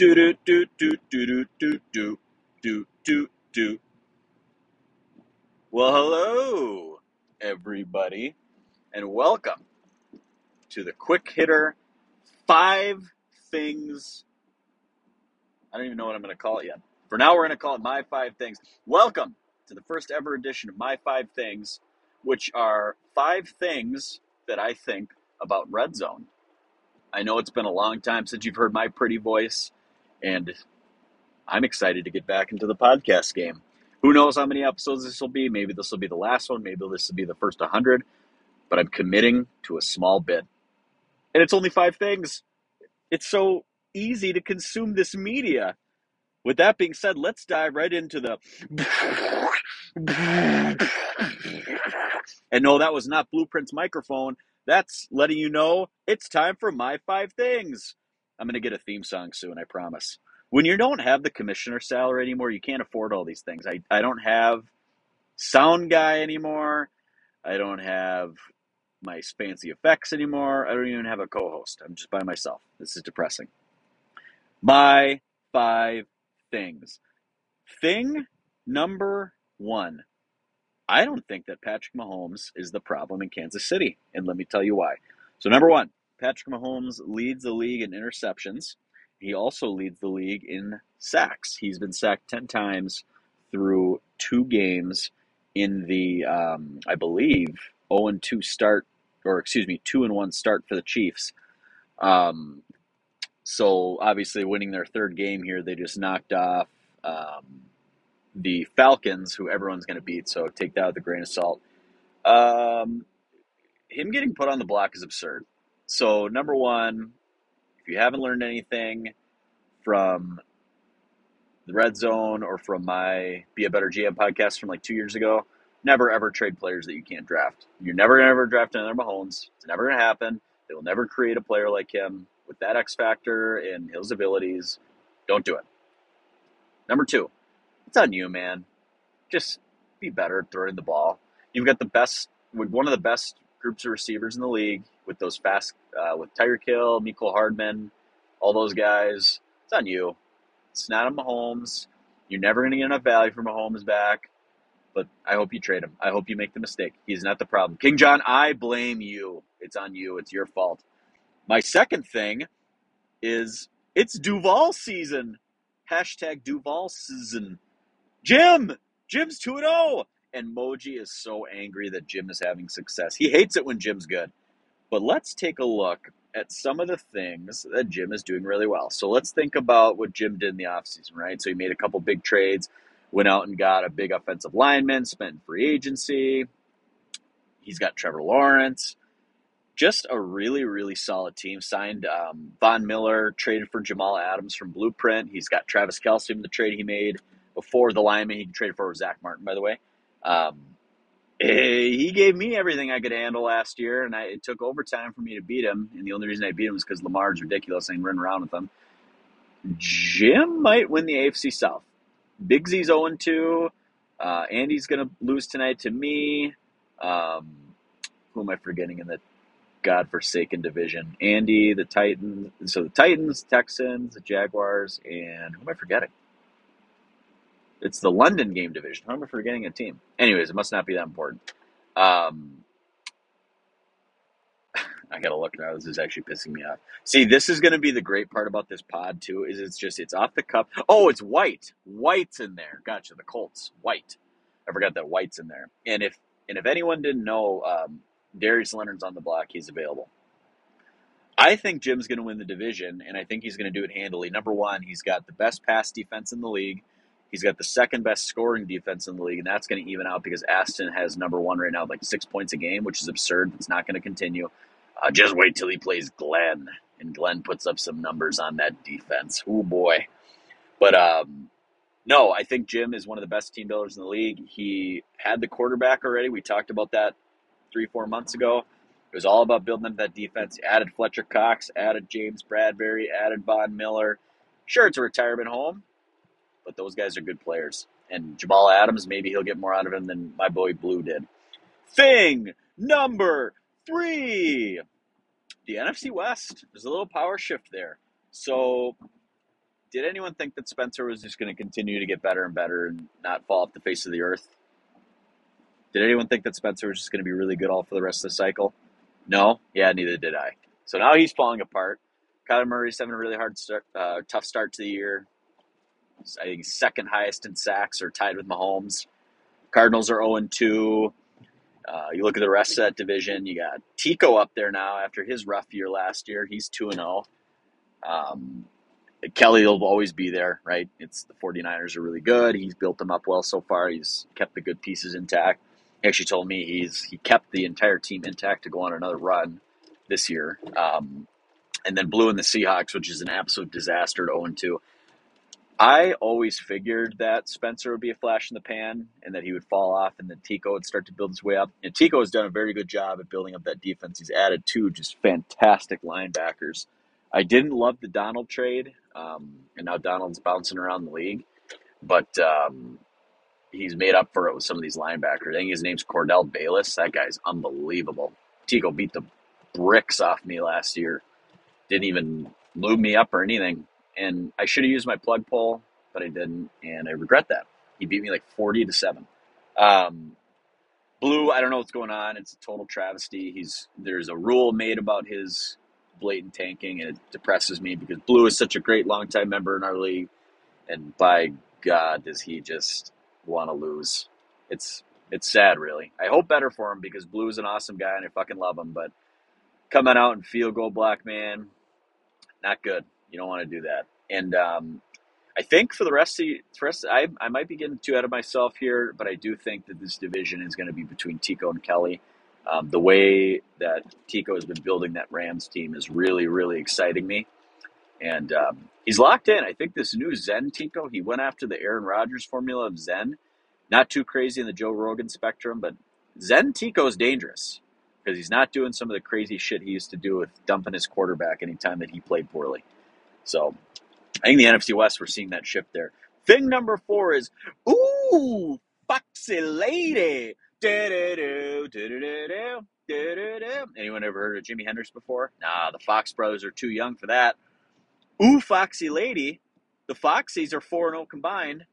Do do do do do do do do do do. Well, hello, everybody, and welcome to the quick hitter five things. I don't even know what I'm going to call it yet. For now, we're going to call it My Five Things. Welcome to the first ever edition of My Five Things, which are five things that I think about Red Zone. I know it's been a long time since you've heard my pretty voice, and I'm excited to get back into the podcast game. Who knows how many episodes this will be? Maybe this will be the last one. Maybe this will be the first 100. But I'm committing to a small bit. And it's only five things. It's so easy to consume this media. With that being said, let's dive right into the. And no, that was not Blueprint's microphone. That's letting you know it's time for my five things. I'm going to get a theme song soon, I promise. When you don't have the commissioner salary anymore, you can't afford all these things. I, I don't have sound guy anymore. I don't have my fancy effects anymore. I don't even have a co host. I'm just by myself. This is depressing. My five things. Thing number one I don't think that Patrick Mahomes is the problem in Kansas City. And let me tell you why. So, number one, Patrick Mahomes leads the league in interceptions. He also leads the league in sacks. He's been sacked 10 times through two games in the, um, I believe, 0 2 start, or excuse me, 2 and 1 start for the Chiefs. Um, so, obviously, winning their third game here, they just knocked off. Um, the Falcons, who everyone's going to beat. So take that with a grain of salt. Um, him getting put on the block is absurd. So number one, if you haven't learned anything from the Red Zone or from my Be a Better GM podcast from like two years ago, never ever trade players that you can't draft. You're never gonna ever draft another Mahomes. It's never gonna happen. They will never create a player like him with that X factor and his abilities. Don't do it. Number two, it's on you, man. Just be better at throwing the ball. You've got the best, one of the best groups of receivers in the league with those fast, uh, with Tyreek Hill, Mecole Hardman, all those guys. It's on you. It's not on Mahomes. You're never going to get enough value for Mahomes back, but I hope you trade him. I hope you make the mistake. He's not the problem. King John, I blame you. It's on you. It's your fault. My second thing is it's Duval season. Hashtag Duval season. Jim! Jim's 2 0. And Moji is so angry that Jim is having success. He hates it when Jim's good. But let's take a look at some of the things that Jim is doing really well. So let's think about what Jim did in the offseason, right? So he made a couple big trades, went out and got a big offensive lineman, spent free agency. He's got Trevor Lawrence. Just a really, really solid team. Signed um, Von Miller, traded for Jamal Adams from Blueprint. He's got Travis Kelce in the trade he made before the lineman he traded for Zack Martin, by the way. Um, eh, he gave me everything I could handle last year, and I, it took overtime for me to beat him. And the only reason I beat him was because Lamar's ridiculous and running around with him. Jim might win the AFC South. Big Z's 0 2. Uh, Andy's going to lose tonight to me. Um, who am I forgetting in the godforsaken division? Andy, the Titans. So the Titans, Texans, the Jaguars, and who am I forgetting? It's the London game division. How am I forgetting a team? Anyways, it must not be that important. Um, I gotta look now. This is actually pissing me off. See, this is gonna be the great part about this pod too. Is it's just it's off the cup. Oh, it's white. White's in there. Gotcha. The Colts. White. I forgot that White's in there. And if and if anyone didn't know, um, Darius Leonard's on the block. He's available. I think Jim's going to win the division, and I think he's going to do it handily. Number one, he's got the best pass defense in the league. He's got the second best scoring defense in the league, and that's going to even out because Aston has number one right now, like six points a game, which is absurd. It's not going to continue. Uh, just wait till he plays Glenn, and Glenn puts up some numbers on that defense. Oh boy! But um, no, I think Jim is one of the best team builders in the league. He had the quarterback already. We talked about that three, four months ago. It was all about building up that defense. Added Fletcher Cox, added James Bradberry, added Von Miller. Sure, it's a retirement home, but those guys are good players. And Jamal Adams, maybe he'll get more out of him than my boy Blue did. Thing number three the NFC West. There's a little power shift there. So did anyone think that Spencer was just going to continue to get better and better and not fall off the face of the earth? Did anyone think that Spencer was just going to be really good all for the rest of the cycle? No, yeah, neither did I. So now he's falling apart. Kyler Murray's having a really hard start, uh, tough start to the year. I think second highest in sacks or tied with Mahomes. Cardinals are 0 2. Uh, you look at the rest of that division, you got Tico up there now after his rough year last year. He's 2 0. Um, Kelly will always be there, right? It's the 49ers are really good. He's built them up well so far. He's kept the good pieces intact. He actually told me he's he kept the entire team intact to go on another run this year. Um, and then Blue in the Seahawks, which is an absolute disaster to 0 2. I always figured that Spencer would be a flash in the pan and that he would fall off and that Tico would start to build his way up. And Tico has done a very good job at building up that defense. He's added two just fantastic linebackers. I didn't love the Donald trade, um, and now Donald's bouncing around the league, but um, he's made up for it with some of these linebackers. I think his name's Cordell Bayless. That guy's unbelievable. Tico beat the bricks off me last year. Didn't even lube me up or anything and I should have used my plug pull, but I didn't, and I regret that. He beat me like forty to seven. Um, Blue, I don't know what's going on. It's a total travesty. He's there's a rule made about his blatant tanking, and it depresses me because Blue is such a great longtime member in our league, and by God, does he just want to lose? It's it's sad, really. I hope better for him because Blue is an awesome guy and I fucking love him, but coming out and field goal black man, not good. You don't want to do that. And um, I think for the rest of the rest, I, I might be getting too out of myself here, but I do think that this division is going to be between Tico and Kelly. Um, the way that Tico has been building that Rams team is really, really exciting me. And um, he's locked in. I think this new Zen Tico, he went after the Aaron Rodgers formula of Zen. Not too crazy in the Joe Rogan spectrum, but Zen Tico is dangerous because he's not doing some of the crazy shit he used to do with dumping his quarterback anytime that he played poorly. So I think the NFC West, we're seeing that shift there. Thing number four is, ooh, foxy lady. Anyone ever heard of Jimi Hendrix before? Nah, the Fox brothers are too young for that. Ooh, foxy lady. The Foxies are 4 0 combined,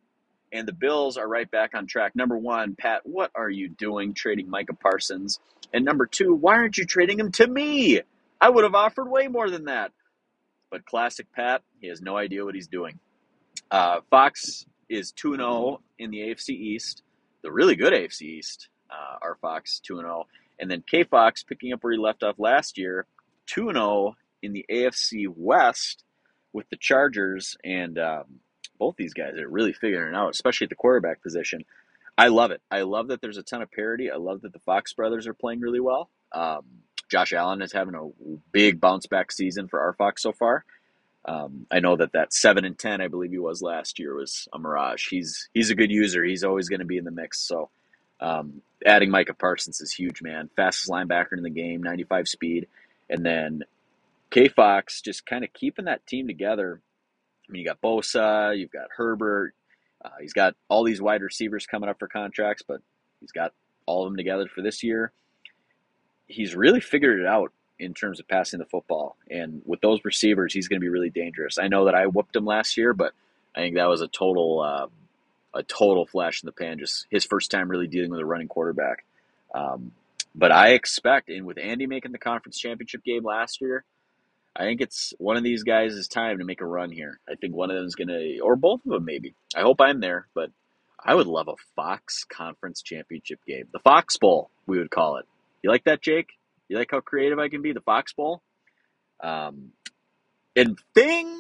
and the Bills are right back on track. Number one, Pat, what are you doing trading Micah Parsons? And number two, why aren't you trading him to me? I would have offered way more than that. But classic Pat, he has no idea what he's doing. Uh, Fox is 2 0 in the AFC East, the really good AFC East. Uh, our Fox 2 0. And then K Fox picking up where he left off last year, 2 0 in the AFC West with the Chargers. And um, both these guys are really figuring it out, especially at the quarterback position. I love it. I love that there's a ton of parity. I love that the Fox brothers are playing really well. Um, Josh Allen is having a big bounce back season for our Fox so far. Um, I know that that seven and ten, I believe he was last year, was a mirage. He's he's a good user. He's always going to be in the mix. So um, adding Micah Parsons is huge, man. Fastest linebacker in the game, 95 speed, and then K Fox just kind of keeping that team together. I mean, you got Bosa, you've got Herbert, uh, he's got all these wide receivers coming up for contracts, but he's got all of them together for this year he's really figured it out in terms of passing the football. And with those receivers, he's going to be really dangerous. I know that I whooped him last year, but I think that was a total uh, a total flash in the pan. Just his first time really dealing with a running quarterback. Um, but I expect, and with Andy making the conference championship game last year, I think it's one of these guys' time to make a run here. I think one of them is going to, or both of them maybe. I hope I'm there, but I would love a Fox conference championship game. The Fox Bowl, we would call it. You like that, Jake? You like how creative I can be? The Fox Bowl. Um, and thing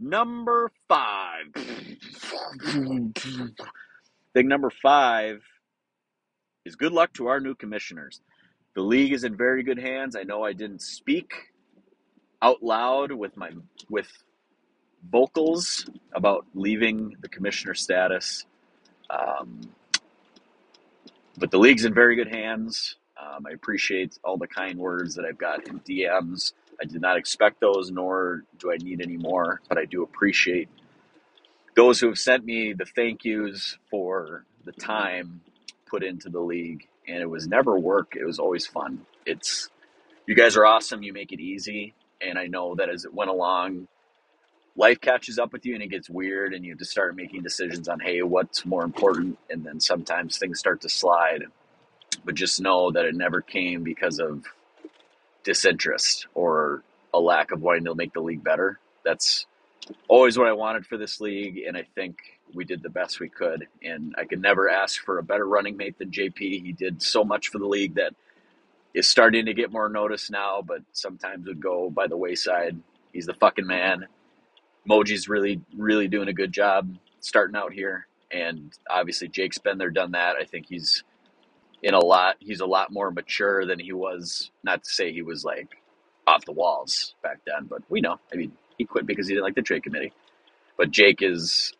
number five. thing number five is good luck to our new commissioners. The league is in very good hands. I know I didn't speak out loud with my with vocals about leaving the commissioner status. Um, but the league's in very good hands. Um, I appreciate all the kind words that I've got in DMs. I did not expect those, nor do I need any more, but I do appreciate those who have sent me the thank yous for the time put into the league. And it was never work, it was always fun. It's you guys are awesome, you make it easy. And I know that as it went along, life catches up with you and it gets weird and you have to start making decisions on hey what's more important and then sometimes things start to slide but just know that it never came because of disinterest or a lack of wanting to make the league better that's always what i wanted for this league and i think we did the best we could and i could never ask for a better running mate than jp he did so much for the league that is starting to get more notice now but sometimes would go by the wayside he's the fucking man Moji's really, really doing a good job starting out here. And obviously, Jake's been there, done that. I think he's in a lot, he's a lot more mature than he was. Not to say he was like off the walls back then, but we know. I mean, he quit because he didn't like the trade committee. But Jake is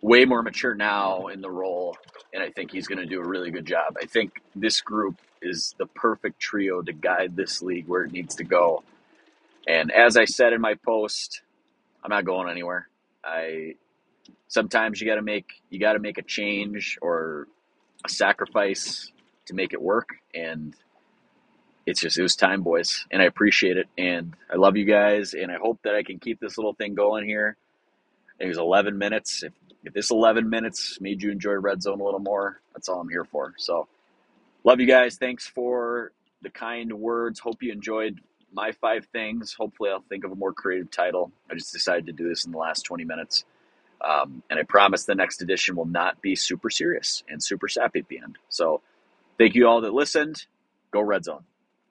way more mature now in the role, and I think he's going to do a really good job. I think this group is the perfect trio to guide this league where it needs to go. And as I said in my post, I'm not going anywhere. I sometimes you got to make you got to make a change or a sacrifice to make it work and it's just it was time boys and i appreciate it and i love you guys and i hope that i can keep this little thing going here it was 11 minutes if, if this 11 minutes made you enjoy red zone a little more that's all i'm here for so love you guys thanks for the kind words hope you enjoyed my five things. Hopefully, I'll think of a more creative title. I just decided to do this in the last 20 minutes. Um, and I promise the next edition will not be super serious and super sappy at the end. So, thank you all that listened. Go Red Zone.